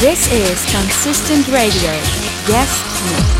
This is Consistent Radio. Yes.